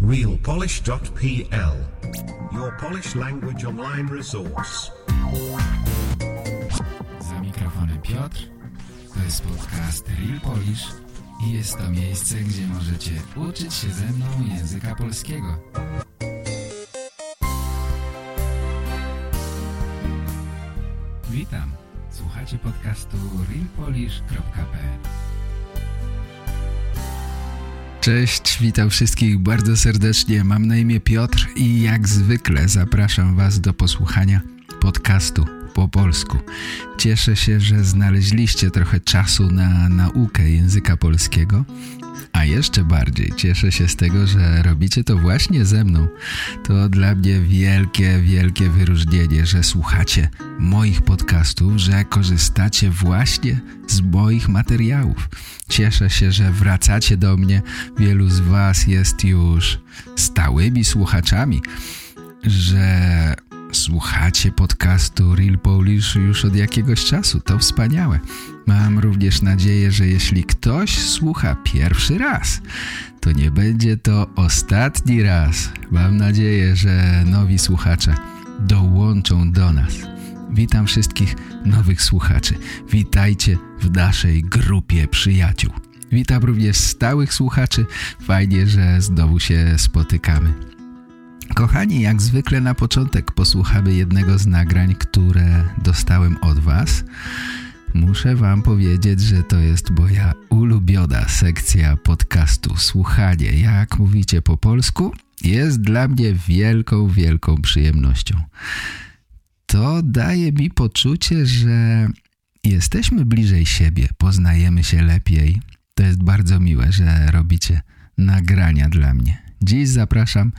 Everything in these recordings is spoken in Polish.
realpolish.pl Your Polish language online resource. Za mikrofonem Piotr. To jest podcast Real Polish i jest to miejsce, gdzie możecie uczyć się ze mną języka polskiego. Witam. Słuchacie podcastu realpolish.pl Cześć, witam wszystkich bardzo serdecznie. Mam na imię Piotr i jak zwykle zapraszam Was do posłuchania podcastu po polsku. Cieszę się, że znaleźliście trochę czasu na naukę języka polskiego a jeszcze bardziej cieszę się z tego, że robicie to właśnie ze mną. To dla mnie wielkie, wielkie wyróżnienie, że słuchacie moich podcastów, że korzystacie właśnie z moich materiałów. Cieszę się, że wracacie do mnie. Wielu z Was jest już stałymi słuchaczami, że słuchacie podcastu Real Polish już od jakiegoś czasu. To wspaniałe. Mam również nadzieję, że jeśli ktoś słucha pierwszy raz, to nie będzie to ostatni raz. Mam nadzieję, że nowi słuchacze dołączą do nas. Witam wszystkich nowych słuchaczy. Witajcie w naszej grupie przyjaciół. Witam również stałych słuchaczy. Fajnie, że znowu się spotykamy. Kochani, jak zwykle na początek posłuchamy jednego z nagrań, które dostałem od Was. Muszę wam powiedzieć, że to jest moja ulubiona sekcja podcastu. Słuchanie, jak mówicie po polsku, jest dla mnie wielką, wielką przyjemnością. To daje mi poczucie, że jesteśmy bliżej siebie, poznajemy się lepiej. To jest bardzo miłe, że robicie nagrania dla mnie. Dziś zapraszam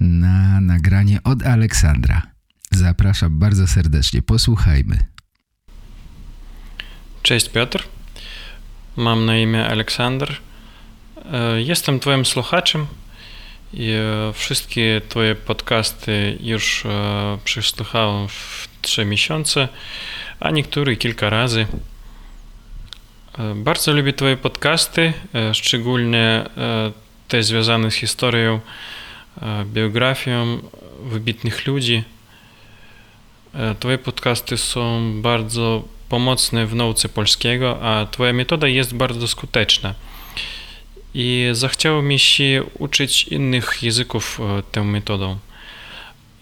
na nagranie od Aleksandra. Zapraszam bardzo serdecznie. Posłuchajmy. Cześć Piotr, mam na imię Aleksander. E, jestem Twoim słuchaczem i e, wszystkie Twoje podcasty już e, przesłuchałem w 3 miesiące, a niektóre kilka razy. Bardzo lubię Twoje podcasty, szczególnie te związane z historią, biografią wybitnych ludzi. Twoje podcasty są bardzo pomocny w nauce polskiego, a Twoja metoda jest bardzo skuteczna. I zachciało mi się uczyć innych języków e, tą metodą,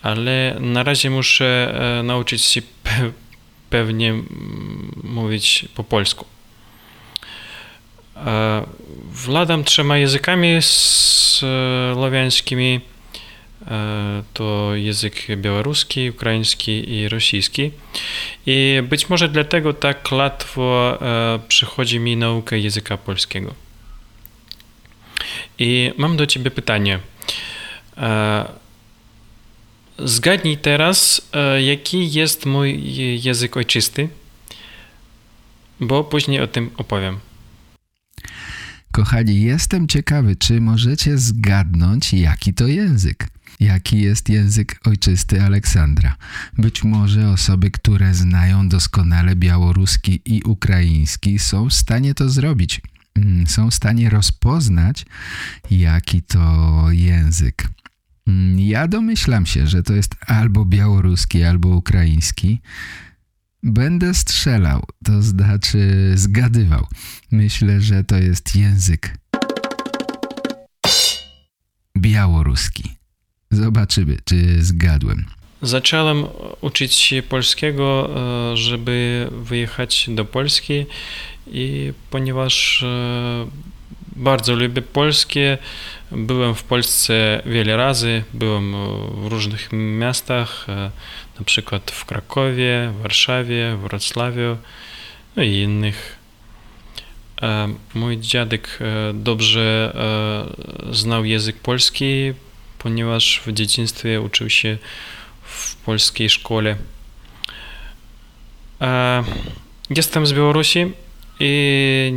ale na razie muszę e, nauczyć się pewnie mówić po polsku. Władam trzema językami słowiańskimi E, to język białoruski, ukraiński i rosyjski. I być może dlatego tak łatwo e, przychodzi mi nauka języka polskiego. I mam do ciebie pytanie. E, zgadnij teraz, jaki jest mój język ojczysty, bo później o tym opowiem. Kochani, jestem ciekawy, czy możecie zgadnąć, jaki to język jaki jest język ojczysty Aleksandra. Być może osoby, które znają doskonale białoruski i ukraiński są w stanie to zrobić. Mm, są w stanie rozpoznać, jaki to język. Mm, ja domyślam się, że to jest albo białoruski, albo ukraiński. Będę strzelał, to znaczy zgadywał. Myślę, że to jest język białoruski. Zobaczymy, czy zgadłem. Zacząłem uczyć się polskiego, e, żeby wyjechać do Polski i ponieważ e, bardzo lubię polskie, byłem w Polsce wiele razy, byłem w różnych miastach, e, na przykład w Krakowie, Warszawie, Wrocławiu no i innych. Mój dziadek dobrze znał język polski, ponieważ w dzieciństwie uczył się w polskiej szkole. Jestem z Białorusi i,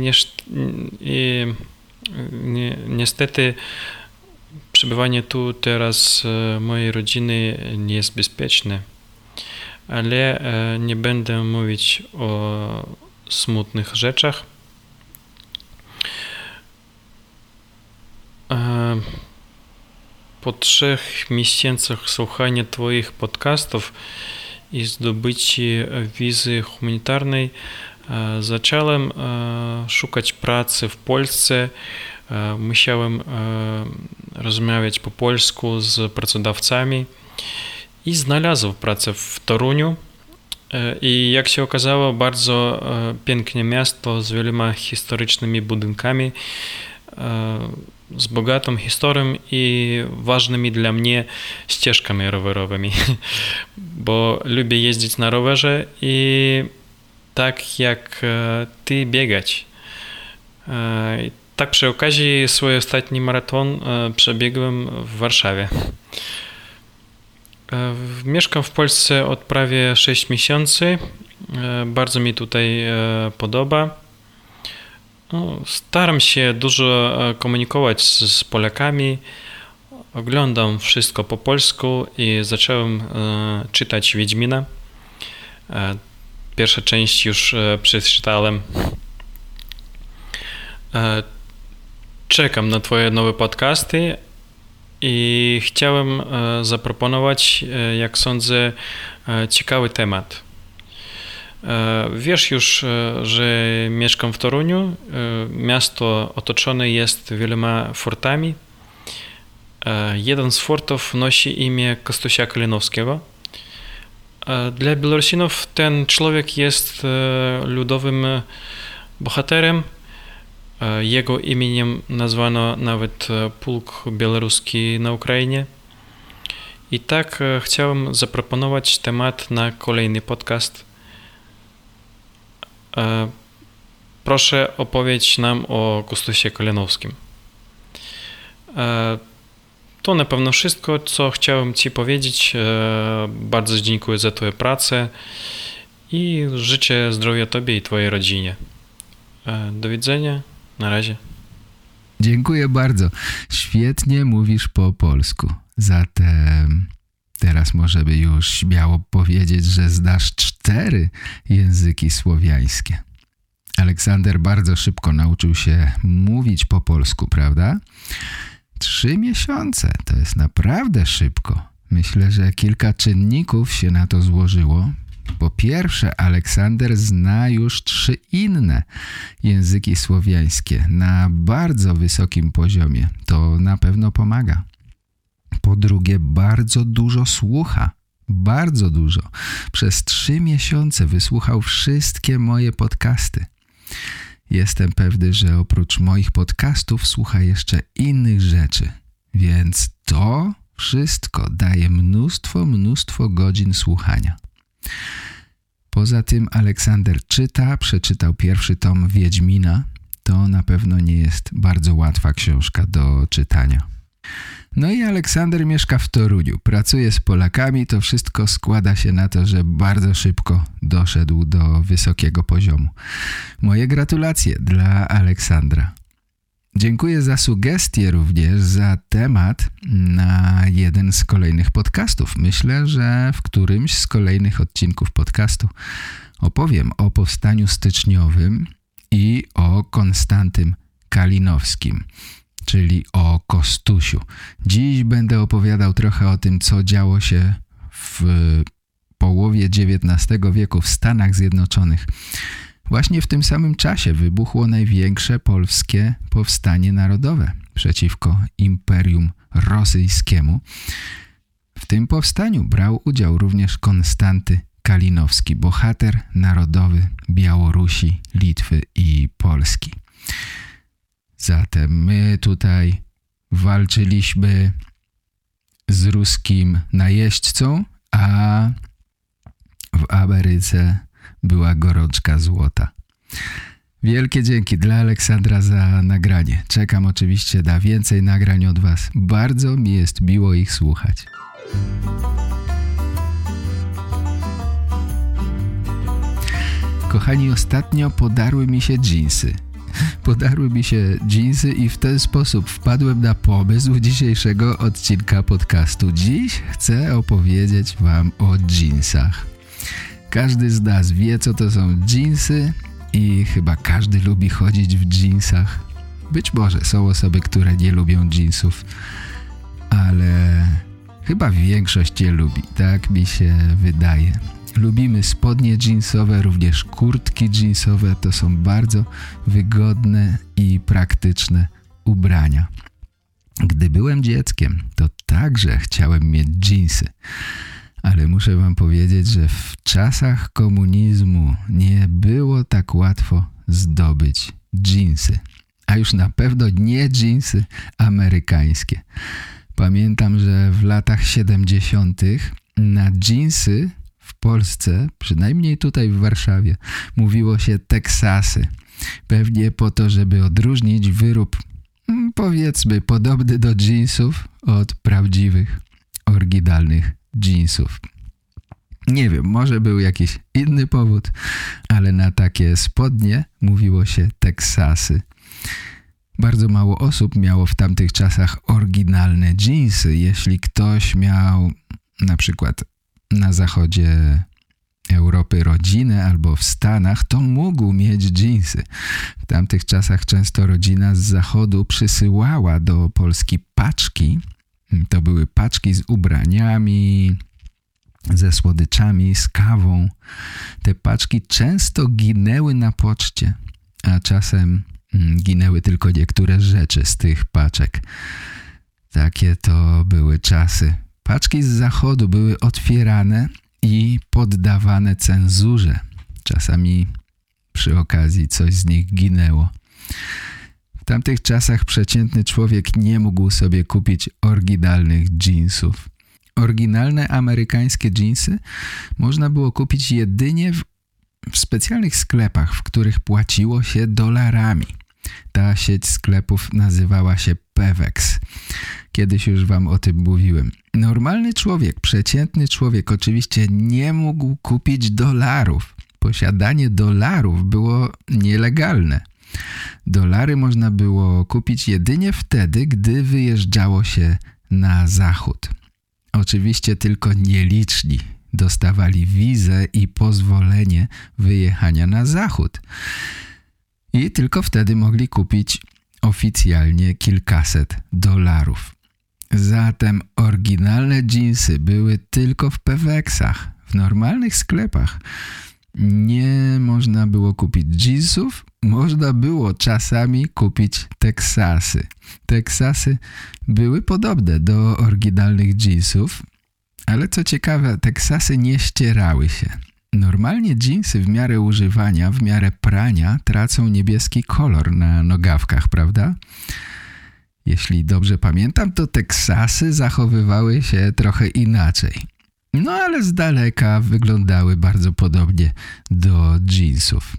niestety przebywanie tu teraz e, mojej rodziny nie jest bezpieczne, ale e, nie będę mówić o smutnych rzeczach. po trzech miesiącach słuchania Twoich podcastów i zdobycia wizy humanitarnej zacząłem szukać pracy w Polsce. Musiałem rozmawiać po polsku z pracodawcami i znalazłem pracę w Toruniu. I jak się okazało, bardzo piękne miasto z wieloma historycznymi budynkami z bogatą historią i ważnymi dla mnie ścieżkami rowerowymi, bo lubię jeździć na rowerze i tak jak ty biegać. Tak przy okazji swój ostatni maraton przebiegłem w Warszawie. Mieszkam w Polsce od prawie 6 miesięcy. Bardzo mi tutaj podoba. No, staram się dużo e, komunikować z, Polakami. Oglądam wszystko po polsku i zacząłem e, czytać Wiedźmina. E, pierwsza część już e, przeczytałem. E, czekam na Twoje nowe podcasty i chciałem e, zaproponować, jak sądzę, ciekawy temat. Wiesz już, że mieszkam w Toruniu. Miasto otoczone jest wieloma fortami. Jeden z fortów nosi imię Kostusia Kalinowskiego. Dla Białorusinów ten człowiek jest ludowym bohaterem. Jego imieniem nazwano nawet pułk białoruski na Ukrainie. I tak chciałem zaproponować temat na kolejny podcast – Proszę opowiedz nam o Gustusie Kalinowskim. To na pewno wszystko, co chciałem Ci powiedzieć. Bardzo dziękuję za Twoją pracę i życzę zdrowia Tobie i Twojej rodzinie. Do widzenia. Na razie. Dziękuję bardzo. Świetnie mówisz po polsku. Zatem Teraz możemy już śmiało powiedzieć, że znasz cztery języki słowiańskie. Aleksander bardzo szybko nauczył się mówić po polsku, prawda? Trzy miesiące to jest naprawdę szybko. Myślę, że kilka czynników się na to złożyło. Po pierwsze, Aleksander zna już trzy inne języki słowiańskie na bardzo wysokim poziomie. To na pewno pomaga. Po drugie, bardzo dużo słucha. Bardzo dużo. Przez trzy miesiące wysłuchał wszystkie moje podcasty. Jestem pewny, że oprócz moich podcastów słucha jeszcze innych rzeczy. Więc to wszystko daje mnóstwo, mnóstwo godzin słuchania. Poza tym Aleksander czyta, przeczytał pierwszy tom Wiedźmina. To na pewno nie jest bardzo łatwa książka do czytania. No i Aleksander mieszka w Toruniu, pracuje z Polakami, to wszystko składa się na to, że bardzo szybko doszedł do wysokiego poziomu. Moje gratulacje dla Aleksandra. Dziękuję za sugestie również, za temat na jeden z kolejnych podcastów. Myślę, że w którymś z kolejnych odcinków podcastu opowiem o powstaniu styczniowym i o Konstantym Kalinowskim czyli o Kostusiu. Dziś będę opowiadał trochę o tym, co działo się w połowie XIX wieku w Stanach Zjednoczonych. Właśnie w tym samym czasie wybuchło największe polskie powstanie narodowe przeciwko Imperium Rosyjskiemu. W tym powstaniu brał udział również Konstanty Kalinowski, bohater narodowy Białorusi, Litwy i Polski. Zatem my tutaj walczyliśmy z ruskim najeźdźcą, a w Ameryce była gorączka złota. Wielkie dzięki dla Aleksandra za nagranie. Czekam oczywiście na więcej nagrań od Was. Bardzo mi jest miło ich słuchać. Kochani, ostatnio podarły mi się dżinsy. Podarły mi się dżinsy i w ten sposób wpadłem na pomysł dzisiejszego odcinka podcastu. Dziś chcę opowiedzieć wam o dżinsach. Każdy z nas wie, co to są dżinsy i chyba każdy lubi chodzić w dżinsach. Być może są osoby, które nie lubią dżinsów, ale chyba większość je lubi, tak mi się wydaje. Lubimy spodnie jeansowe, również kurtki jeansowe. To są bardzo wygodne i praktyczne ubrania. Gdy byłem dzieckiem, to także chciałem mieć jeansy. Ale muszę wam powiedzieć, że w czasach komunizmu nie było tak łatwo zdobyć jeansy. A już na pewno nie jeansy amerykańskie. Pamiętam, że w latach 70. na jeansy w Polsce, przynajmniej tutaj w Warszawie, mówiło się Teksasy. Pewnie po to, żeby odróżnić wyrób, mm, powiedzmy, podobny do jeansów od prawdziwych, oryginalnych jeansów. Nie wiem, może był jakiś inny powód, ale na takie spodnie mówiło się Teksasy. Bardzo mało osób miało w tamtych czasach oryginalne jeansy. Jeśli ktoś miał na przykład na zachodzie Europy rodzinę albo w Stanach, to mógł mieć jeansy. W tamtych czasach często rodzina z zachodu przysyłała do Polski paczki. To były paczki z ubraniami, ze słodyczami, z kawą. Te paczki często ginęły na poczcie, a czasem mm, ginęły tylko niektóre rzeczy z tych paczek. Takie to były czasy. Paczki z zachodu były otwierane i poddawane cenzurze. Czasami przy okazji coś z nich ginęło. Tamtych czasach przeciętny człowiek nie mógł sobie kupić oryginalnych jeansów. Oryginalne amerykańskie jeansy można było kupić jedynie w, w specjalnych sklepach, w których płaciło się dolarami. Ta sieć sklepów nazywała się Pewex. Kiedyś już wam o tym mówiłem. Normalny człowiek, przeciętny człowiek oczywiście nie mógł kupić dolarów. Posiadanie dolarów było nielegalne. Dolary można było kupić jedynie wtedy, gdy wyjeżdżało się na zachód. Oczywiście tylko nieliczni dostawali wizę i pozwolenie wyjechania na zachód. I tylko wtedy mogli kupić oficjalnie kilkaset dolarów. Zatem oryginalne dżinsy były tylko w Peweksach, w normalnych sklepach. Nie można było kupić dżinsów, można było czasami kupić Teksasy. Teksasy były podobne do oryginalnych dżinsów, ale co ciekawe, Teksasy nie ścierały się. Normalnie dżinsy w miarę używania, w miarę prania tracą niebieski kolor na nogawkach, prawda? Jeśli dobrze pamiętam, to Teksasy zachowywały się trochę inaczej. No ale z daleka wyglądały bardzo podobnie do jeansów.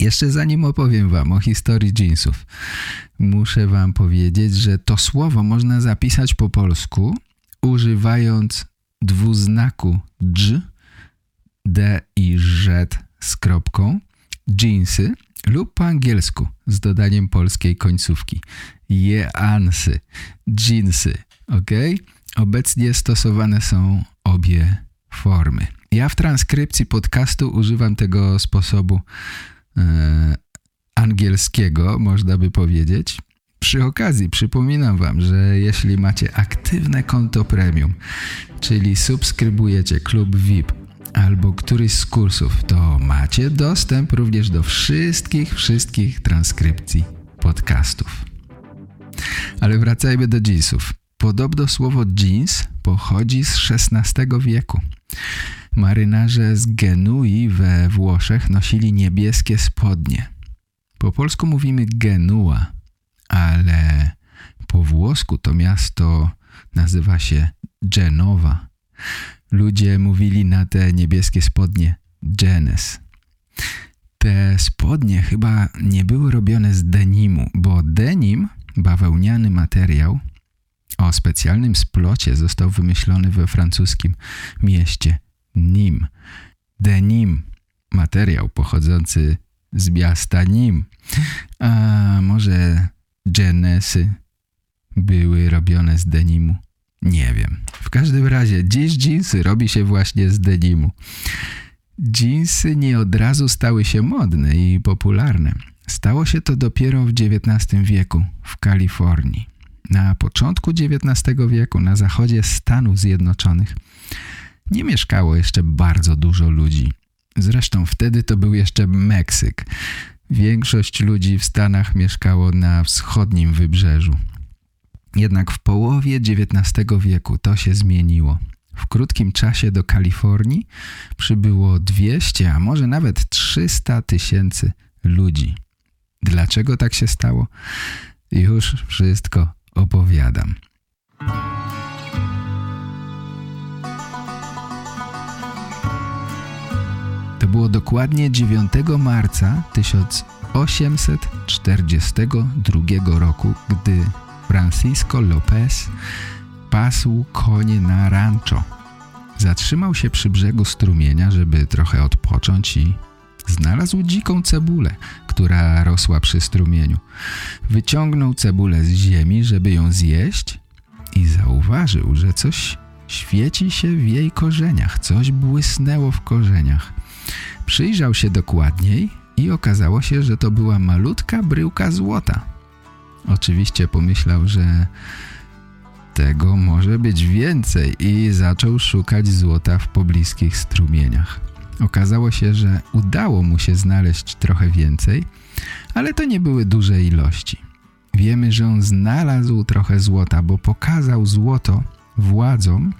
Jeszcze zanim opowiem wam o historii jeansów, muszę wam powiedzieć, że to słowo można zapisać po polsku używając dwuznaku dż, d i z z kropką, jeansy lub po angielsku z dodaniem polskiej końcówki. Jeansy, jeansy, ok? Obecnie stosowane są obie formy. Ja w transkrypcji podcastu używam tego sposobu e, angielskiego, można by powiedzieć. Przy okazji przypominam Wam, że jeśli macie aktywne konto premium, czyli subskrybujecie klub VIP albo któryś z kursów, to macie dostęp również do wszystkich, wszystkich transkrypcji podcastów. Ale wracajmy do jeansów. Podobno słowo jeans pochodzi z XVI wieku. Marynarze z Genui we Włoszech nosili niebieskie spodnie. Po polsku mówimy Genua, ale po włosku to miasto nazywa się Genowa. Ludzie mówili na te niebieskie spodnie Genes. Te spodnie chyba nie były robione z denimu, bo denim, bawełniany materiał, o specjalnym splocie został wymyślony we francuskim mieście Nîmes. Denim, materiał pochodzący z miasta Nîmes. A może Genesy były robione z denimu? Nie wiem. W każdym razie dziś dżinsy robi się właśnie z denimu. Dżinsy nie od razu stały się modne i popularne. Stało się to dopiero w XIX wieku w Kalifornii. Na początku XIX wieku na zachodzie Stanów Zjednoczonych nie mieszkało jeszcze bardzo dużo ludzi. Zresztą wtedy to był jeszcze Meksyk. Większość ludzi w Stanach mieszkało na wschodnim wybrzeżu. Jednak w połowie XIX wieku to się zmieniło. W krótkim czasie do Kalifornii przybyło 200, a może nawet 300 tysięcy ludzi. Dlaczego tak się stało? Już wszystko opowiadam. To było dokładnie 9 marca 1842 roku, gdy Francisco Lopez pasł konie na rancho. Zatrzymał się przy brzegu strumienia, żeby trochę odpocząć i znalazł dziką cebulę, która rosła przy strumieniu. Wyciągnął cebulę z ziemi, żeby ją zjeść i zauważył, że coś świeci się w jej korzeniach, coś błysnęło w korzeniach. Przyjrzał się dokładniej i okazało się, że to była malutka bryłka złota. Oczywiście pomyślał, że tego może być więcej i zaczął szukać złota w pobliskich strumieniach. Okazało się, że udało mu się znaleźć trochę więcej, ale to nie były duże ilości. Wiemy, że on znalazł trochę złota, bo pokazał złoto władzom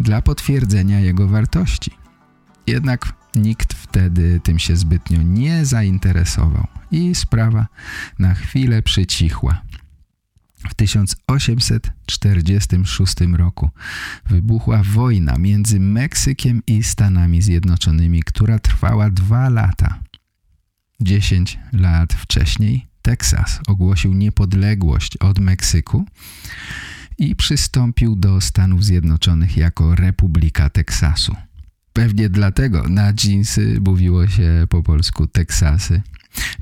dla potwierdzenia jego wartości. Jednak nikt wtedy tym się zbytnio nie zainteresował i sprawa na chwilę przycichła. W 1846 roku wybuchła wojna między Meksykiem i Stanami Zjednoczonymi, która trwała dwa lata. Dziesięć lat wcześniej Teksas ogłosił niepodległość od Meksyku i przystąpił do Stanów Zjednoczonych jako Republika Teksasu. Pewnie dlatego na dżinsy mówiło się po polsku Teksasy.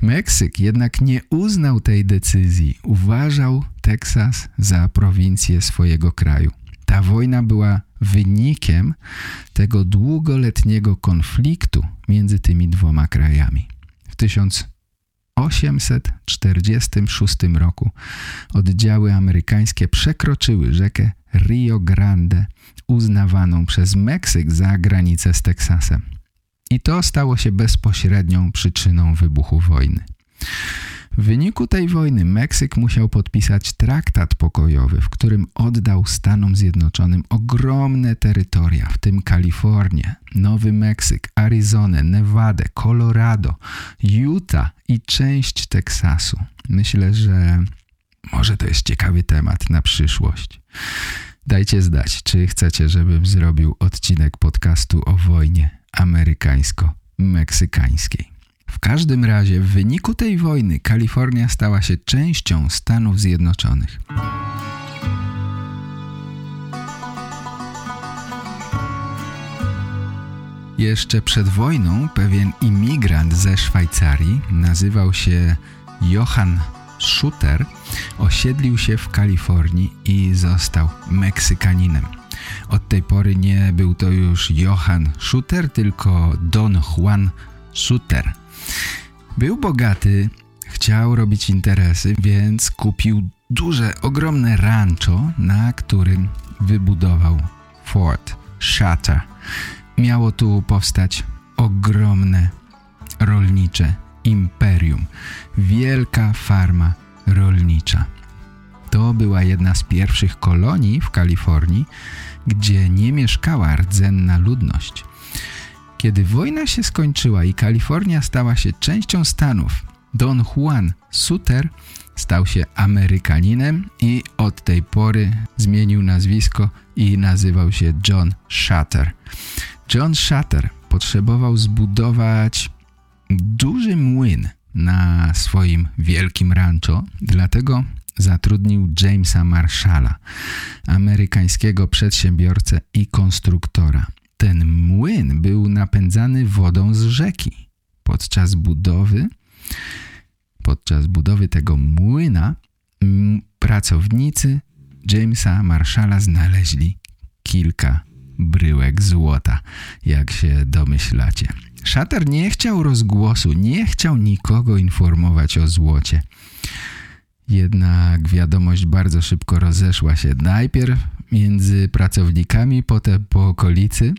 Meksyk jednak nie uznał tej decyzji. Uważał Teksas za prowincję swojego kraju. Ta wojna była wynikiem tego długoletniego konfliktu między tymi dwoma krajami. W 1846 roku oddziały amerykańskie przekroczyły rzekę Rio Grande, uznawaną przez Meksyk za granicę z Teksasem. I to stało się bezpośrednią przyczyną wybuchu wojny. W wyniku tej wojny Meksyk musiał podpisać traktat pokojowy, w którym oddał Stanom Zjednoczonym ogromne terytoria, w tym Kalifornię, Nowy Meksyk, Arizonę, Nevadę, Colorado, Utah i część Teksasu. Myślę, że może to jest ciekawy temat na przyszłość. Dajcie zdać, czy chcecie, żebym zrobił odcinek podcastu o wojnie amerykańsko-meksykańskiej. W każdym razie w wyniku tej wojny Kalifornia stała się częścią Stanów Zjednoczonych. Jeszcze przed wojną pewien imigrant ze Szwajcarii nazywał się Johann Schutter osiedlił się w Kalifornii i został Meksykaninem. Od tej pory nie był to już Johann Schutter, tylko Don Juan Schutter. Był bogaty, chciał robić interesy, więc kupił duże, ogromne rancho, na którym wybudował Fort Shutter. Miało tu powstać ogromne rolnicze imperium, wielka farma rolnicza. To była jedna z pierwszych kolonii w Kalifornii, gdzie nie mieszkała rdzenna ludność. Kiedy wojna się skończyła i Kalifornia stała się częścią Stanów, Don Juan Suter stał się Amerykaninem i od tej pory zmienił nazwisko i nazywał się John Shutter. John Shutter potrzebował zbudować duży młyn na swoim wielkim rancho, dlatego zatrudnił Jamesa Marshalla, amerykańskiego przedsiębiorcę i konstruktora. Ten młyn był napędzany wodą z rzeki. Podczas budowy podczas budowy tego młyna pracownicy Jamesa Marshalla znaleźli kilka bryłek złota, jak się domyślacie. Szater nie chciał rozgłosu, nie chciał nikogo informować o złocie. Jednak wiadomość bardzo szybko rozeszła się. Najpierw między pracownikami, potem po okolicy.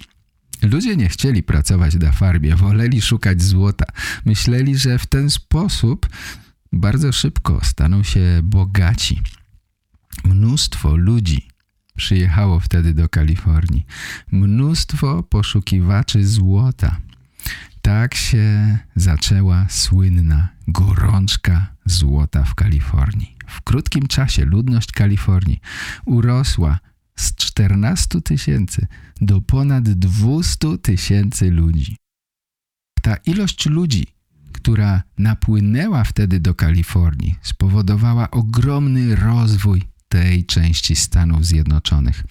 Ludzie nie chcieli pracować na farmie, woleli szukać złota. Myśleli, że w ten sposób bardzo szybko staną się bogaci. Mnóstwo ludzi przyjechało wtedy do Kalifornii. Mnóstwo poszukiwaczy złota. Tak się zaczęła słynna gorączka złota w Kalifornii. W krótkim czasie ludność Kalifornii urosła z 14 tysięcy do ponad 200 tysięcy ludzi. Ta ilość ludzi, która napłynęła wtedy do Kalifornii, spowodowała ogromny rozwój tej części Stanów Zjednoczonych.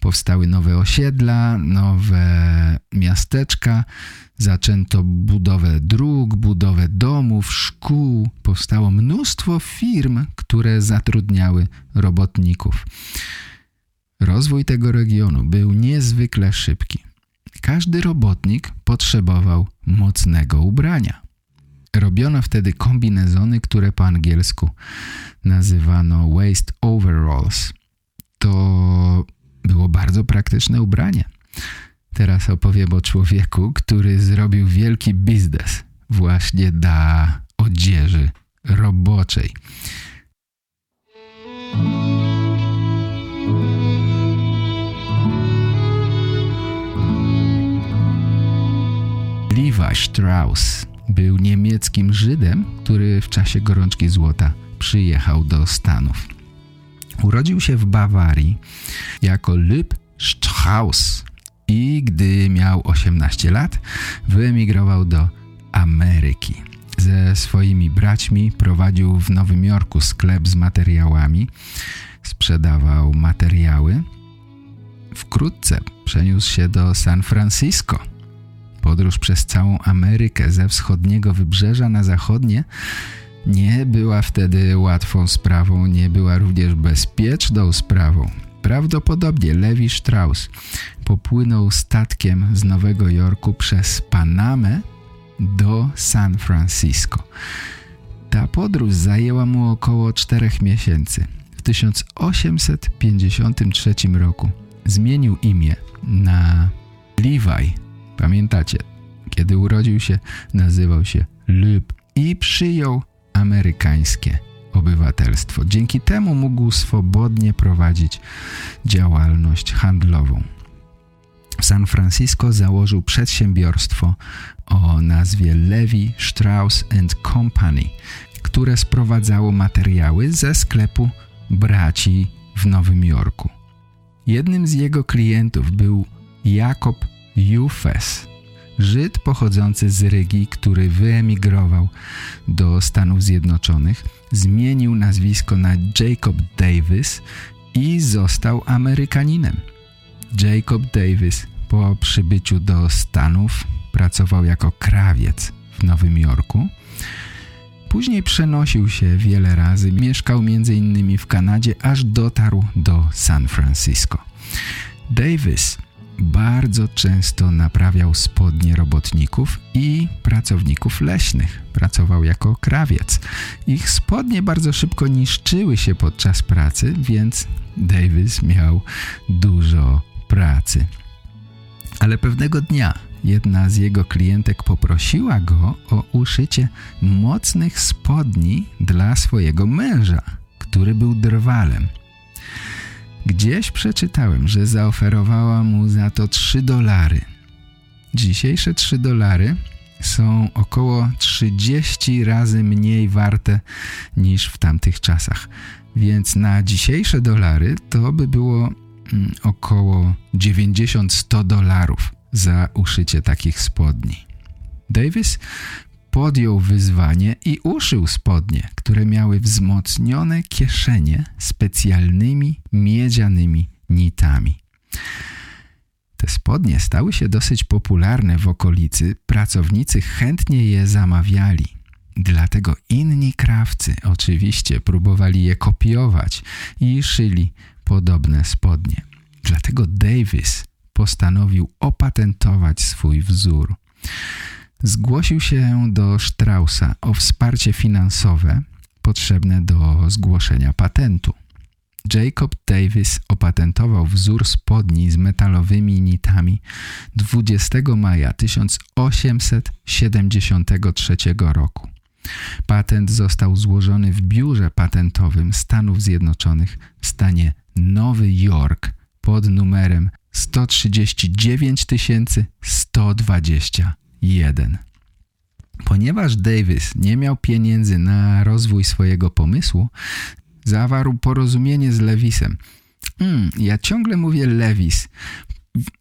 Powstały nowe osiedla, nowe miasteczka, zaczęto budowę dróg, budowę domów, szkół. Powstało mnóstwo firm, które zatrudniały robotników. Rozwój tego regionu był niezwykle szybki. Każdy robotnik potrzebował mocnego ubrania. Robiono wtedy kombinezony, które po angielsku nazywano waist overalls. To było bardzo praktyczne ubranie. Teraz opowiem o człowieku, który zrobił wielki biznes właśnie dla odzieży roboczej. Levi Strauss był niemieckim Żydem, który w czasie gorączki złota przyjechał do Stanów. Urodził się w Bawarii jako Lüb Strauss i gdy miał 18 lat, wyemigrował do Ameryki. Ze swoimi braćmi prowadził w Nowym Jorku sklep z materiałami, sprzedawał materiały. Wkrótce przeniósł się do San Francisco. Podróż przez całą Amerykę ze wschodniego wybrzeża na zachodnie nie była wtedy łatwą sprawą, nie była również bezpieczną sprawą. Prawdopodobnie Levi Strauss popłynął statkiem z Nowego Jorku przez Panamę do San Francisco. Ta podróż zajęła mu około czterech miesięcy. W 1853 roku zmienił imię na Levi. Pamiętacie, kiedy urodził się, nazywał się Lub i przyjął amerykańskie obywatelstwo. Dzięki temu mógł swobodnie prowadzić działalność handlową. W San Francisco założył przedsiębiorstwo o nazwie Levi Strauss Company, które sprowadzało materiały ze sklepu braci w Nowym Jorku. Jednym z jego klientów był Jakob Jufes, Żyd pochodzący z Rygi, który wyemigrował do Stanów Zjednoczonych, zmienił nazwisko na Jacob Davis i został Amerykaninem. Jacob Davis po przybyciu do Stanów pracował jako krawiec w Nowym Jorku. Później przenosił się wiele razy, mieszkał m.in. w Kanadzie, aż dotarł do San Francisco. Davis bardzo często naprawiał spodnie robotników i pracowników leśnych. Pracował jako krawiec. Ich spodnie bardzo szybko niszczyły się podczas pracy, więc Davis miał dużo pracy. Ale pewnego dnia jedna z jego klientek poprosiła go o uszycie mocnych spodni dla swojego męża, który był drwalem. Gdzieś przeczytałem, że zaoferowała mu za to 3 dolary. Dzisiejsze 3 dolary są około 30 razy mniej warte niż w tamtych czasach. Więc na dzisiejsze dolary to by było mm, około 90-100 dolarów za uszycie takich spodni. Davis podjął wyzwanie i uszył spodnie, które miały wzmocnione kieszenie specjalnymi miedzianymi nitami. Te spodnie stały się dosyć popularne w okolicy, pracownicy chętnie je zamawiali. Dlatego inni krawcy oczywiście próbowali je kopiować i szyli podobne spodnie. Dlatego Davis postanowił opatentować swój wzór zgłosił się do Straussa o wsparcie finansowe potrzebne do zgłoszenia patentu. Jacob Davis opatentował wzór spodni z metalowymi nitami 20 maja 1873 roku. Patent został złożony w biurze patentowym Stanów Zjednoczonych w stanie Nowy Jork pod numerem 139 121. Ponieważ Davis nie miał pieniędzy na rozwój swojego pomysłu, zawarł porozumienie z Lewisem. Hmm, ja ciągle mówię Lewis.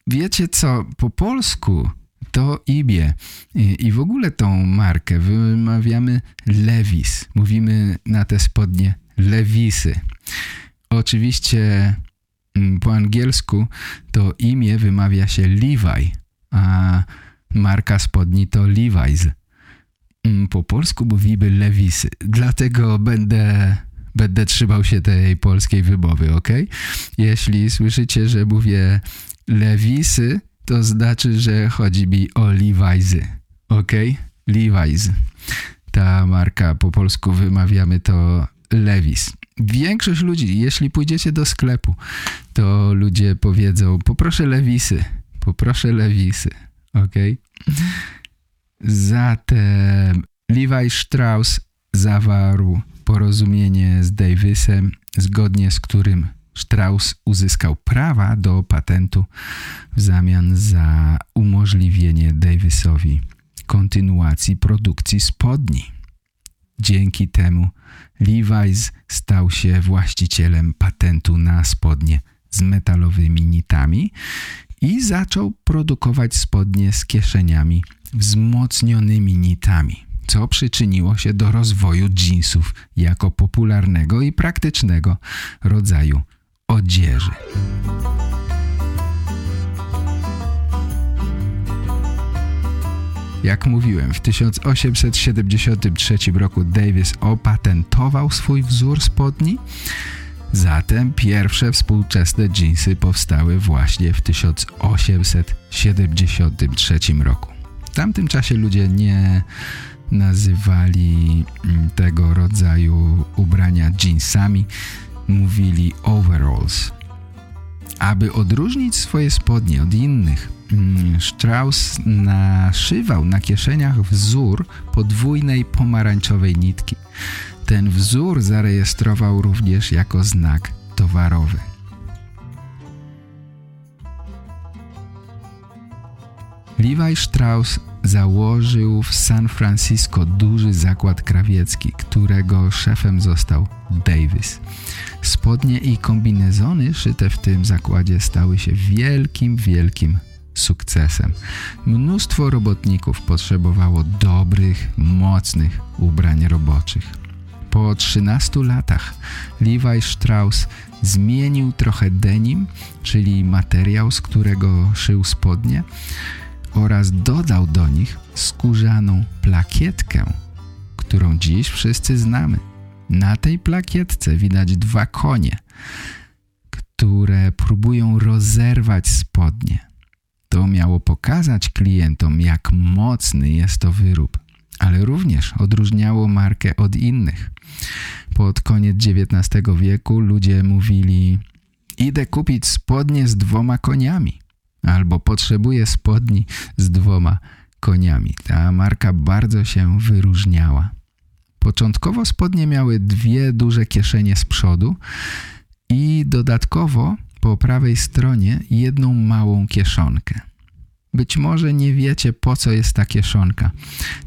Wiecie co, po polsku to Ibie I, w ogóle tą markę wymawiamy Lewis. Mówimy na te spodnie Lewisy. Oczywiście mm, po angielsku to imię wymawia się Levi, a marka spodni to Levi's. Mm, po polsku mówimy Lewisy, dlatego będę będę trzymał się tej polskiej wymowy, ok? Jeśli słyszycie, że mówię lewisy, to znaczy, że chodzi mi o Levi'sy, ok? Levi's. Ta marka po polsku wymawiamy to Levis. Większość ludzi, jeśli pójdziecie do sklepu, to ludzie powiedzą poproszę Lewisy, poproszę Lewisy, ok? Zatem Levi Strauss zawarł porozumienie z Davisem, zgodnie z którym Strauss uzyskał prawa do patentu w zamian za umożliwienie Davisowi kontynuacji produkcji spodni. Dzięki temu Levi's stał się właścicielem patentu na spodnie z metalowymi nitami i zaczął produkować spodnie z kieszeniami wzmocnionymi nitami co przyczyniło się do rozwoju jeansów jako popularnego i praktycznego rodzaju odzieży. Jak mówiłem, w 1873 roku Davis opatentował swój wzór spodni, zatem pierwsze współczesne jeansy powstały właśnie w 1873 roku. W tamtym czasie ludzie nie nazywali mm, tego rodzaju ubrania jeansami, mówili overalls. Aby odróżnić swoje spodnie od innych, mm, Strauss naszywał na kieszeniach wzór podwójnej pomarańczowej nitki. Ten wzór zarejestrował również jako znak towarowy. Levi Strauss założył w San Francisco duży zakład krawiecki, którego szefem został Davis. Spodnie i kombinezony szyte w tym zakładzie stały się wielkim, wielkim sukcesem. Mnóstwo robotników potrzebowało dobrych, mocnych ubrań roboczych. Po 13 latach Levi Strauss zmienił trochę denim, czyli materiał, z którego szył spodnie, oraz dodał do nich skórzaną plakietkę, którą dziś wszyscy znamy. Na tej plakietce widać dwa konie, które próbują rozerwać spodnie. To miało pokazać klientom, jak mocny jest to wyrób, ale również odróżniało markę od innych. Pod koniec XIX wieku ludzie mówili idę kupić spodnie z dwoma koniami albo potrzebuje spodni z dwoma koniami. Ta marka bardzo się wyróżniała. Początkowo spodnie miały dwie duże kieszenie z przodu i dodatkowo po prawej stronie jedną małą kieszonkę. Być może nie wiecie po co jest ta kieszonka.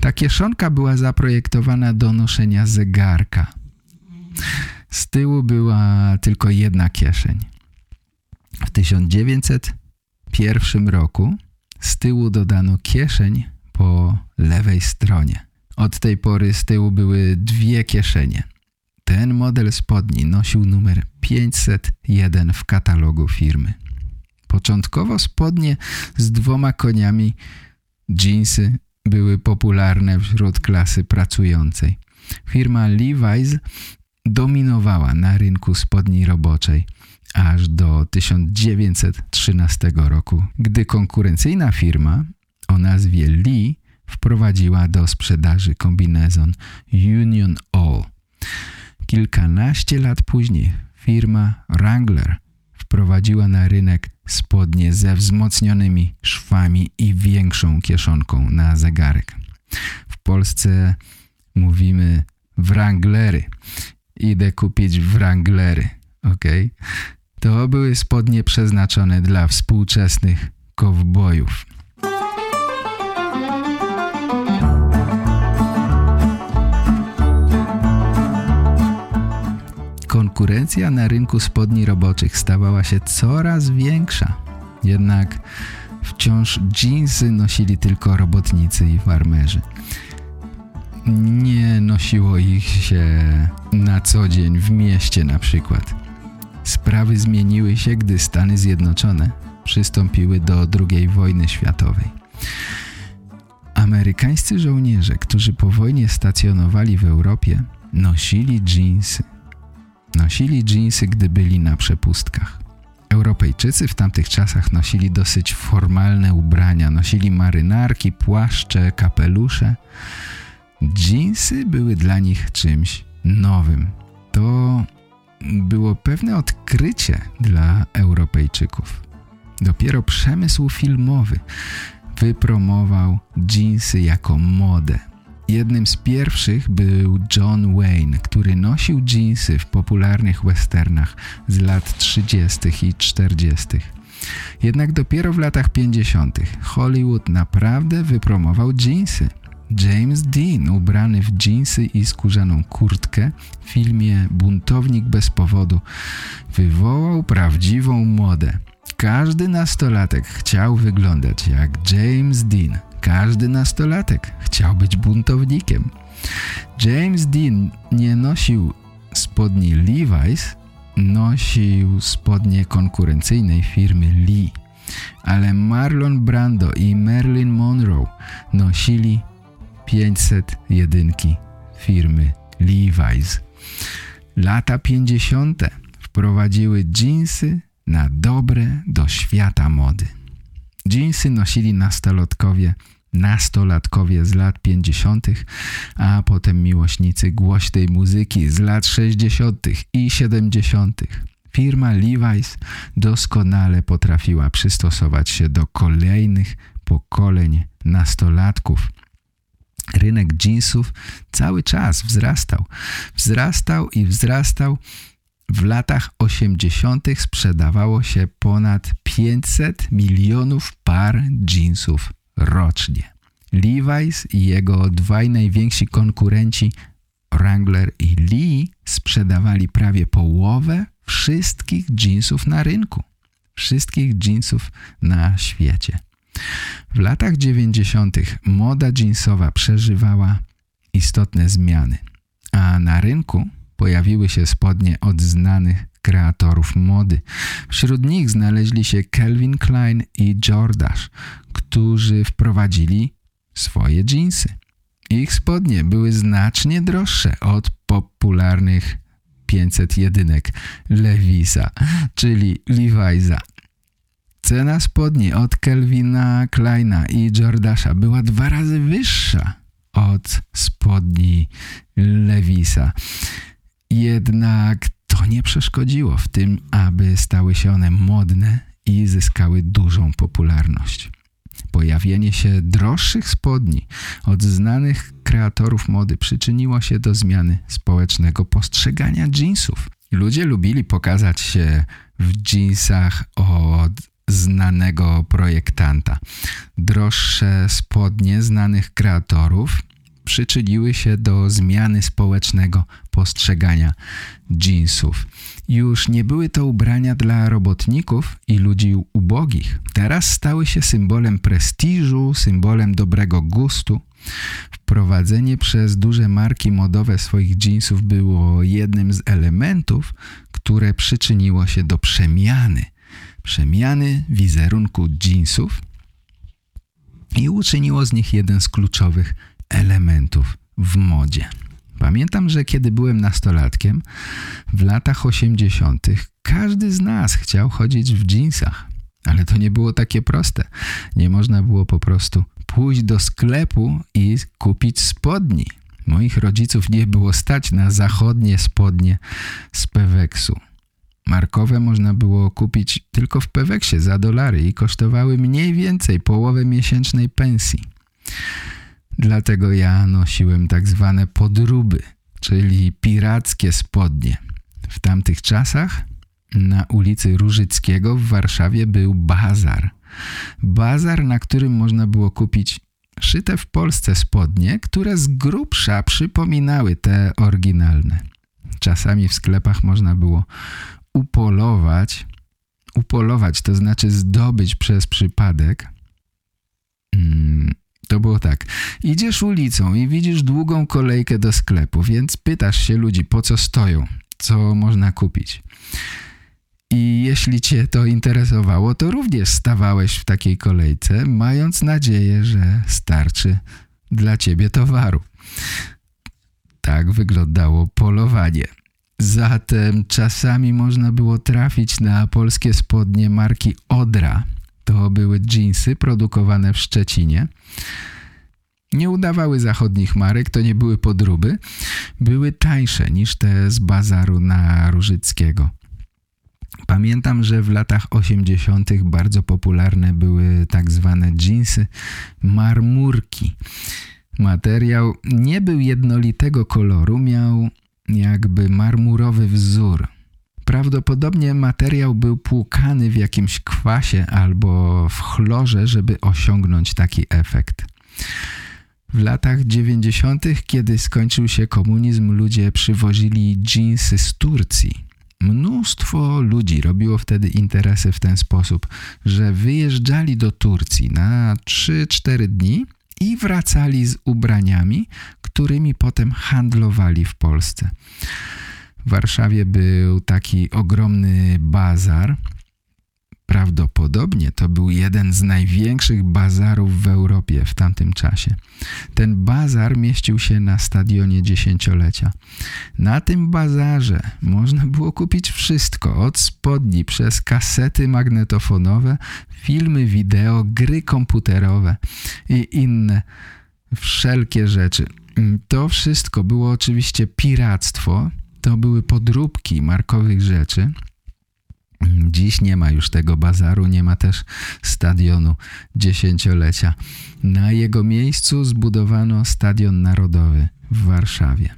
Ta kieszonka była zaprojektowana do noszenia zegarka. Z tyłu była tylko jedna kieszeń. W 1900 pierwszym roku z tyłu dodano kieszeń po lewej stronie. Od tej pory z tyłu były dwie kieszenie. Ten model spodni nosił numer 501 w katalogu firmy. Początkowo spodnie z dwoma koniami, jeansy były popularne wśród klasy pracującej. Firma Levi's dominowała na rynku spodni roboczej – aż do 1913 roku, gdy konkurencyjna firma o nazwie Lee wprowadziła do sprzedaży kombinezon Union All. Kilkanaście lat później firma Wrangler wprowadziła na rynek spodnie ze wzmocnionymi szwami i większą kieszonką na zegarek. W Polsce mówimy Wranglery. Idę kupić Wranglery, ok? To były spodnie przeznaczone dla współczesnych kowbojów. Konkurencja na rynku spodni roboczych stawała się coraz większa. Jednak wciąż dżinsy nosili tylko robotnicy i farmerzy. Nie nosiło ich się na co dzień w mieście na przykład. Sprawy zmieniły się, gdy Stany Zjednoczone przystąpiły do II wojny światowej. Amerykańscy żołnierze, którzy po wojnie stacjonowali w Europie, nosili dżinsy. Nosili dżinsy, gdy byli na przepustkach. Europejczycy w tamtych czasach nosili dosyć formalne ubrania, nosili marynarki, płaszcze, kapelusze. Dżinsy były dla nich czymś nowym. To było pewne odkrycie dla Europejczyków. Dopiero przemysł filmowy wypromował dżinsy jako modę. Jednym z pierwszych był John Wayne, który nosił dżinsy w popularnych westernach z lat 30. i 40. Jednak dopiero w latach 50. Hollywood naprawdę wypromował dżinsy. James Dean, ubrany w dżinsy i skórzaną kurtkę w filmie Buntownik bez powodu, wywołał prawdziwą modę. Każdy nastolatek chciał wyglądać jak James Dean. Każdy nastolatek chciał być buntownikiem. James Dean nie nosił spodni Levi's, nosił spodnie konkurencyjnej firmy Lee. Ale Marlon Brando i Marilyn Monroe nosili 501 firmy Levi's. Lata 50. wprowadziły dżinsy na dobre do świata mody. Dżinsy nosili nastolatkowie, nastolatkowie z lat 50., a potem miłośnicy głośnej muzyki z lat 60. i 70. Firma Levi's doskonale potrafiła przystosować się do kolejnych pokoleń nastolatków. Rynek jeansów cały czas wzrastał. Wzrastał i wzrastał. W latach 80. sprzedawało się ponad 500 milionów par jeansów rocznie. Levi's i jego dwaj najwięksi konkurenci Wrangler i Lee sprzedawali prawie połowę wszystkich jeansów na rynku. Wszystkich jeansów na świecie. W latach 90. moda jeansowa przeżywała istotne zmiany, a na rynku pojawiły się spodnie od znanych kreatorów mody. Wśród nich znaleźli się Calvin Klein i Jordache, którzy wprowadzili swoje jeansy. Ich spodnie były znacznie droższe od popularnych 500 jedynek Levisa, czyli Levi'sa. Cena spodni od Kelvina Kleina i Jordasha była dwa razy wyższa od spodni Levisa. Jednak to nie przeszkodziło w tym, aby stały się one modne i zyskały dużą popularność. Pojawienie się droższych spodni od znanych kreatorów mody przyczyniło się do zmiany społecznego postrzegania jeansów. Ludzie lubili pokazać się w jeansach od znanego projektanta. Droższe spodnie znanych kreatorów przyczyniły się do zmiany społecznego postrzegania jeansów. Już nie były to ubrania dla robotników i ludzi ubogich. Teraz stały się symbolem prestiżu, symbolem dobrego gustu. Wprowadzenie przez duże marki modowe swoich jeansów było jednym z elementów, które przyczyniło się do przemiany. Przemiany wizerunku jeansów i uczyniło z nich jeden z kluczowych elementów w modzie. Pamiętam, że kiedy byłem nastolatkiem, w latach 80., każdy z nas chciał chodzić w dżinsach. Ale to nie było takie proste. Nie można było po prostu pójść do sklepu i kupić spodni. Moich rodziców nie było stać na zachodnie spodnie z Peweksu. Markowe można było kupić tylko w Peweksie za dolary i kosztowały mniej więcej połowę miesięcznej pensji. Dlatego ja nosiłem tak zwane podróby, czyli pirackie spodnie. W tamtych czasach na ulicy Różyckiego w Warszawie był bazar. Bazar, na którym można było kupić szyte w Polsce spodnie, które z grubsza przypominały te oryginalne. Czasami w sklepach można było upolować. Upolować to znaczy zdobyć przez przypadek. Hmm, to było tak. Idziesz ulicą i widzisz długą kolejkę do sklepu, więc pytasz się ludzi, po co stoją, co można kupić. I jeśli cię to interesowało, to również stawałeś w takiej kolejce, mając nadzieję, że starczy dla ciebie towaru. Tak wyglądało polowanie. Zatem czasami można było trafić na polskie spodnie marki Odra. To były dżinsy produkowane w Szczecinie. Nie udawały zachodnich marek, to nie były podróby. Były tańsze niż te z bazaru na Różyckiego. Pamiętam, że w latach 80. bardzo popularne były tak zwane dżinsy marmurki. Materiał nie był jednolitego koloru, miał jakby marmurowy wzór. Prawdopodobnie materiał był płukany w jakimś kwasie albo w chlorze, żeby osiągnąć taki efekt. W latach 90., kiedy skończył się komunizm, ludzie przywozili dżinsy z Turcji. Mnóstwo ludzi robiło wtedy interesy w ten sposób, że wyjeżdżali do Turcji na 3-4 dni i wracali z ubraniami, którymi potem handlowali w Polsce. W Warszawie był taki ogromny bazar, Prawdopodobnie to był jeden z największych bazarów w Europie w tamtym czasie. Ten bazar mieścił się na stadionie dziesięciolecia. Na tym bazarze można było kupić wszystko, od spodni przez kasety magnetofonowe, filmy wideo, gry komputerowe i inne wszelkie rzeczy. To wszystko było oczywiście piractwo, to były podróbki markowych rzeczy – Dziś nie ma już tego bazaru, nie ma też stadionu dziesięciolecia. Na jego miejscu zbudowano Stadion Narodowy w Warszawie.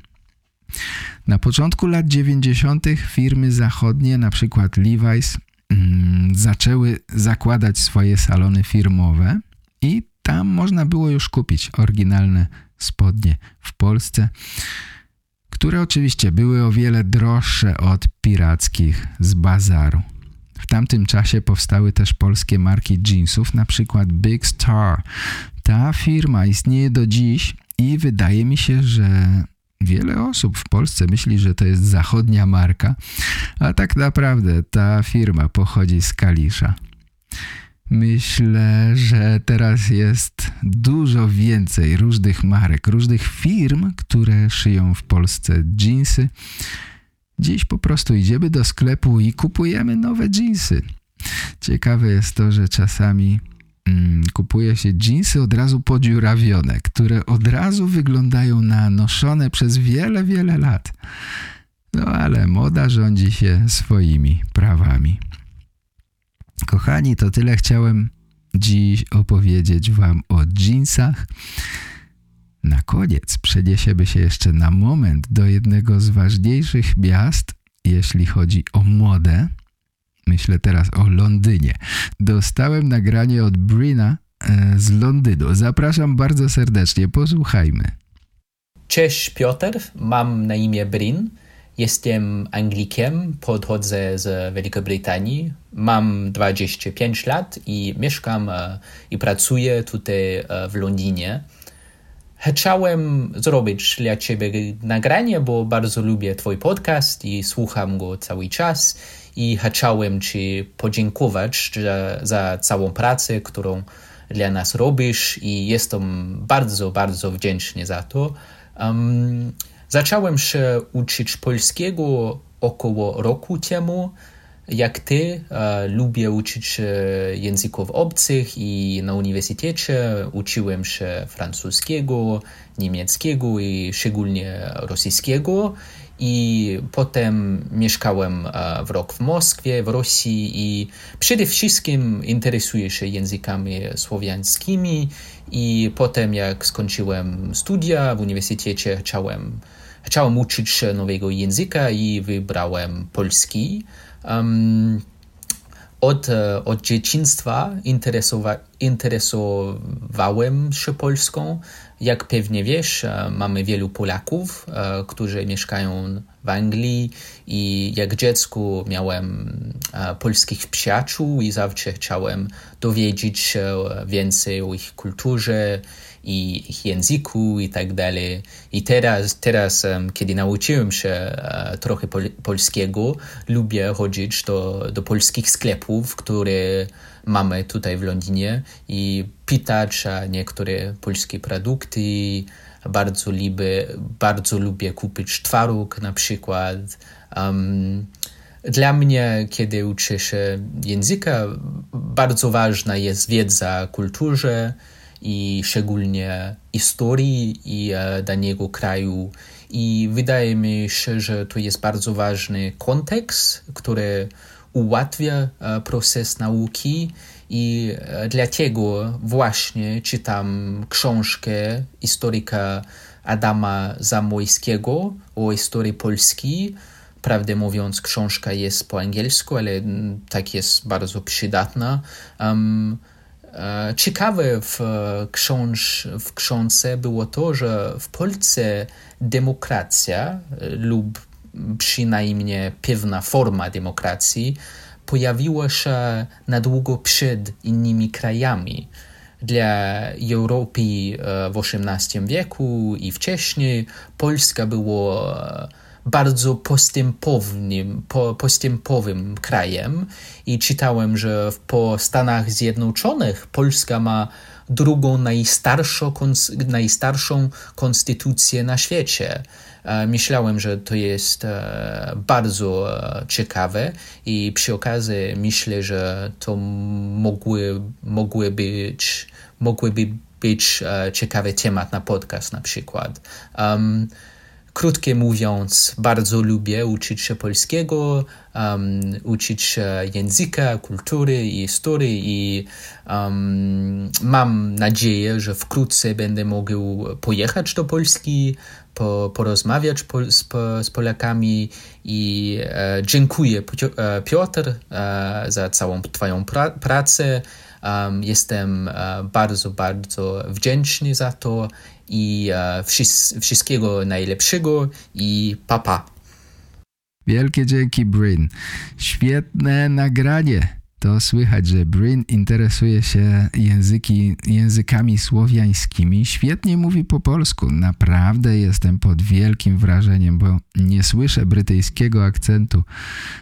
Na początku lat 90. firmy zachodnie, na przykład Levi's, mm, zaczęły zakładać swoje salony firmowe i tam można było już kupić oryginalne spodnie w Polsce które oczywiście były o wiele droższe od pirackich z bazaru. W tamtym czasie powstały też polskie marki jeansów, na przykład Big Star. Ta firma istnieje do dziś i wydaje mi się, że Wiele osób w Polsce myśli, że to jest zachodnia marka, a tak naprawdę ta firma pochodzi z Kalisza. Myślę, że teraz jest dużo więcej różnych marek, różnych firm, które szyją w Polsce jeansy. Dziś po prostu idziemy do sklepu i kupujemy nowe jeansy. Ciekawe jest to, że czasami mm, kupuje się jeansy od razu podziurawione, które od razu wyglądają na noszone przez wiele, wiele lat. No ale moda rządzi się swoimi prawami. Kochani, to tyle chciałem dziś opowiedzieć wam o jeansach. Na koniec przeniesiemy się jeszcze na moment do jednego z ważniejszych miast, jeśli chodzi o modę. Myślę teraz o Londynie. Dostałem nagranie od Brina e, z Londynu. Zapraszam bardzo serdecznie, posłuchajmy. Cześć Piotr, mam na imię Brin. Jestem Anglikiem, podchodzę z Wielkiej Brytanii. Mam 25 lat i mieszkam e, i pracuję tutaj e, w Londynie. Chciałem zrobić dla Ciebie nagranie, bo bardzo lubię Twój podcast i słucham go cały czas i chciałem Ci podziękować za, za całą pracę, którą dla nas robisz i jestem bardzo, bardzo wdzięczny za to. Um, zacząłem się uczyć polskiego około roku temu. Jak ty, e, lubię uczyć się języków obcych i na uniwersytecie uczyłem się francuskiego, niemieckiego i szczególnie rosyjskiego. I potem mieszkałem w rok w Moskwie, w Rosji i przede wszystkim interesuję się językami słowiańskimi i potem jak skończyłem studia w uniwersytecie chciałem, chciałem uczyć się nowego języka i wybrałem polski. Um, od, od dzieciństwa interesowa, interesowałem się Polską. Jak pewnie wiesz, mamy wielu Polaków, którzy mieszkają w Anglii i jak dziecku miałem polskich przyjaciół i zawsze chciałem dowiedzieć się więcej o ich kulturze i ich języku i tak dalej. I teraz, teraz kiedy nauczyłem się trochę pol polskiego, lubię chodzić do, do polskich sklepów, które mamy tutaj w Londynie i pytać o niektóre polskie produkty. Bardzo lubię, bardzo lubię kupić twaróg na przykład. Um, dla mnie, kiedy uczę się języka, bardzo ważna jest wiedza o kulturze i szczególnie historii i e, danego kraju. I wydaje mi się, że to jest bardzo ważny kontekst, który ułatwia e, proces nauki i e, dlatego właśnie czytam książkę historyka Adama Zamojskiego o historii Polski. Prawdę mówiąc, książka jest po angielsku, ale tak jest bardzo przydatna. Um, ciekawe w, książ, w książce było to, że w Polsce demokracja lub przynajmniej pewna forma demokracji pojawiła się na długo przed innymi krajami. Dla Europy w XVIII wieku i wcześniej Polska była bardzo postępownym, po, postępowym krajem i czytałem, że po Stanach Zjednoczonych Polska ma drugą najstarszą, najstarszą konstytucję na świecie. E, myślałem, że to jest e, bardzo e, ciekawe i przy okazji myślę, że to mogły, mogły być, mogłyby być ciekawy temat na podcast na przykład. Um, Krótko mówiąc, bardzo lubię uczyć się polskiego, um, uczyć się języka, kultury i historii i um, mam nadzieję, że wkrótce będę mógł pojechać do Polski, po, porozmawiać po, z, z, Polakami i e, dziękuję e, Piotr e, za całą Twoją pra, pracę. Um, jestem e, bardzo, bardzo wdzięczny za to i e, wszystkiego najlepszego i papa. Wielkie dzięki, Brin. Świetne nagranie. To słychać, że Brin interesuje się języki, językami słowiańskimi. Świetnie mówi po polsku. Naprawdę jestem pod wielkim wrażeniem, bo nie słyszę brytyjskiego akcentu.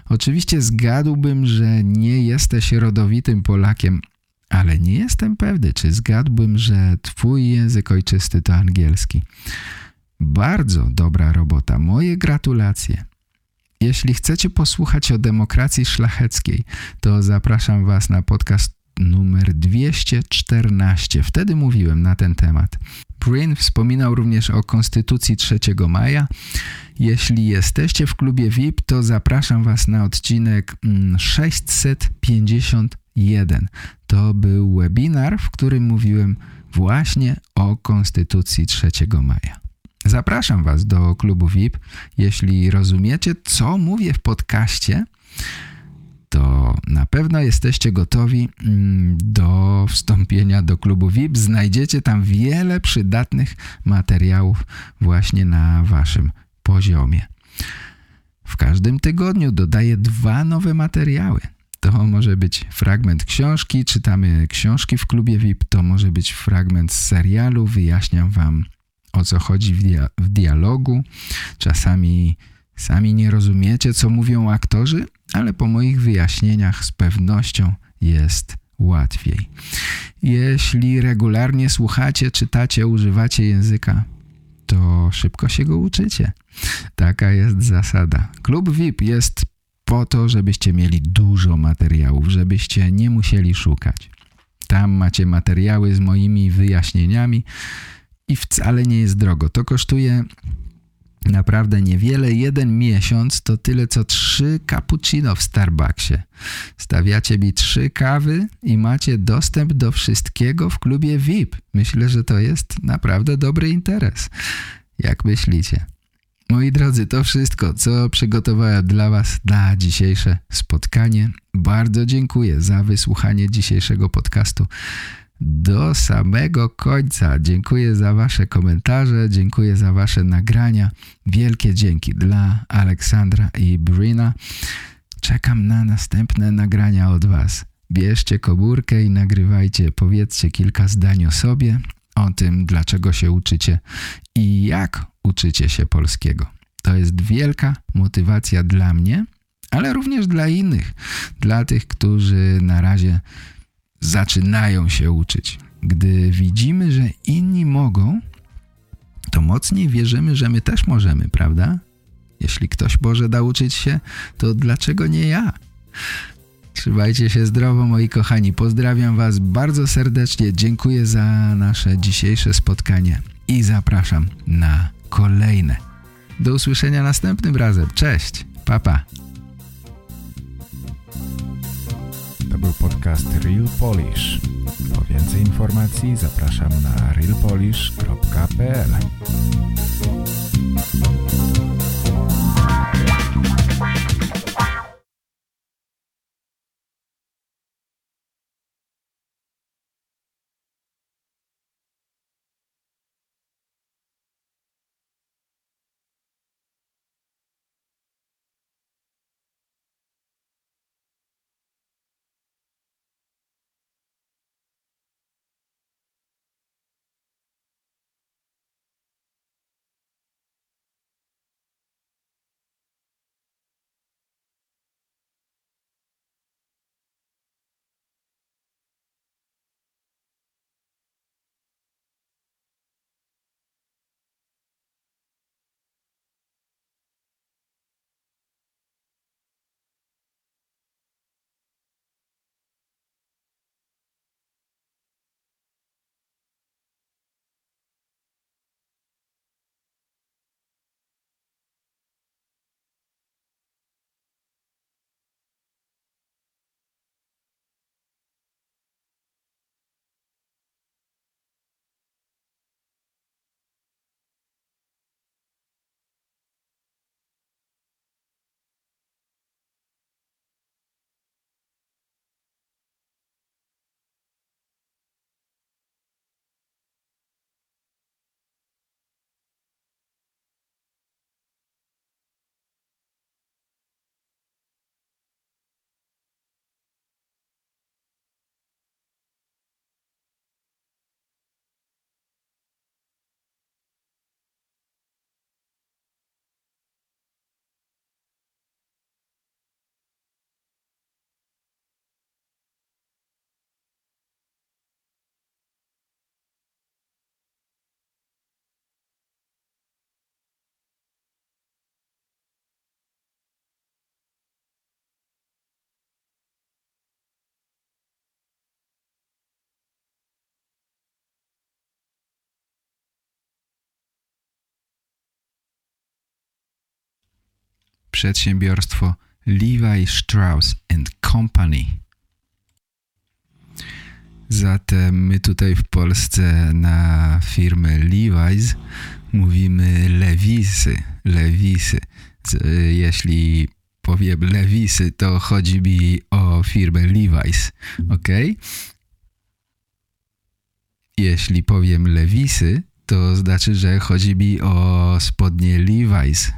Oczywiście zgadłbym, że nie jesteś rodowitym Polakiem, ale nie jestem pewny, czy zgadłbym, że twój język ojczysty to angielski. Bardzo dobra robota. Moje gratulacje. Jeśli chcecie posłuchać o demokracji szlacheckiej, to zapraszam Was na podcast numer 214. Wtedy mówiłem na ten temat. Brin wspominał również o Konstytucji 3 maja. Jeśli jesteście w klubie VIP, to zapraszam Was na odcinek 650 mm, 1. To był webinar, w którym mówiłem właśnie o Konstytucji 3 maja. Zapraszam Was do klubu VIP. Jeśli rozumiecie, co mówię w podcaście, to na pewno jesteście gotowi mm, do wstąpienia do klubu VIP. Znajdziecie tam wiele przydatnych materiałów właśnie na Waszym poziomie. W każdym tygodniu dodaję dwa nowe materiały. To może być fragment książki, czytamy książki w klubie VIP, to może być fragment z serialu, wyjaśniam wam o co chodzi w, dia w dialogu. Czasami sami nie rozumiecie, co mówią aktorzy, ale po moich wyjaśnieniach z pewnością jest łatwiej. Jeśli regularnie słuchacie, czytacie, używacie języka, to szybko się go uczycie. Taka jest zasada. Klub VIP jest po to, żebyście mieli dużo materiałów, żebyście nie musieli szukać. Tam macie materiały z moimi wyjaśnieniami i wcale nie jest drogo. To kosztuje naprawdę niewiele. Jeden miesiąc to tyle co trzy cappuccino w Starbucksie. Stawiacie mi trzy kawy i macie dostęp do wszystkiego w klubie VIP. Myślę, że to jest naprawdę dobry interes. Jak myślicie? Moi drodzy, to wszystko, co przygotowałem dla Was na dzisiejsze spotkanie. Bardzo dziękuję za wysłuchanie dzisiejszego podcastu do samego końca. Dziękuję za Wasze komentarze, dziękuję za Wasze nagrania. Wielkie dzięki dla Aleksandra i Brina. Czekam na następne nagrania od Was. Bierzcie komórkę i nagrywajcie, powiedzcie kilka zdań o sobie, o tym, dlaczego się uczycie i jak uczycie się polskiego. To jest wielka motywacja dla mnie, ale również dla innych, dla tych, którzy na razie zaczynają się uczyć. Gdy widzimy, że inni mogą, to mocniej wierzymy, że my też możemy, prawda? Jeśli ktoś może nauczyć się, to dlaczego nie ja? Trzymajcie się zdrowo, moi kochani. Pozdrawiam Was bardzo serdecznie. Dziękuję za nasze dzisiejsze spotkanie i zapraszam na kolejne. Do usłyszenia następnym razem. Cześć, papa. Pa. Podcast Real Polish. Po więcej informacji zapraszam na realpolish.pl przedsiębiorstwo Levi Strauss Company. Zatem my tutaj w Polsce na firmę Levi's mówimy Lewisy, Lewisy. Jeśli powiem Lewisy, to chodzi mi o firmę Levi's, ok? Jeśli powiem Lewisy, to znaczy, że chodzi mi o spodnie Levi's,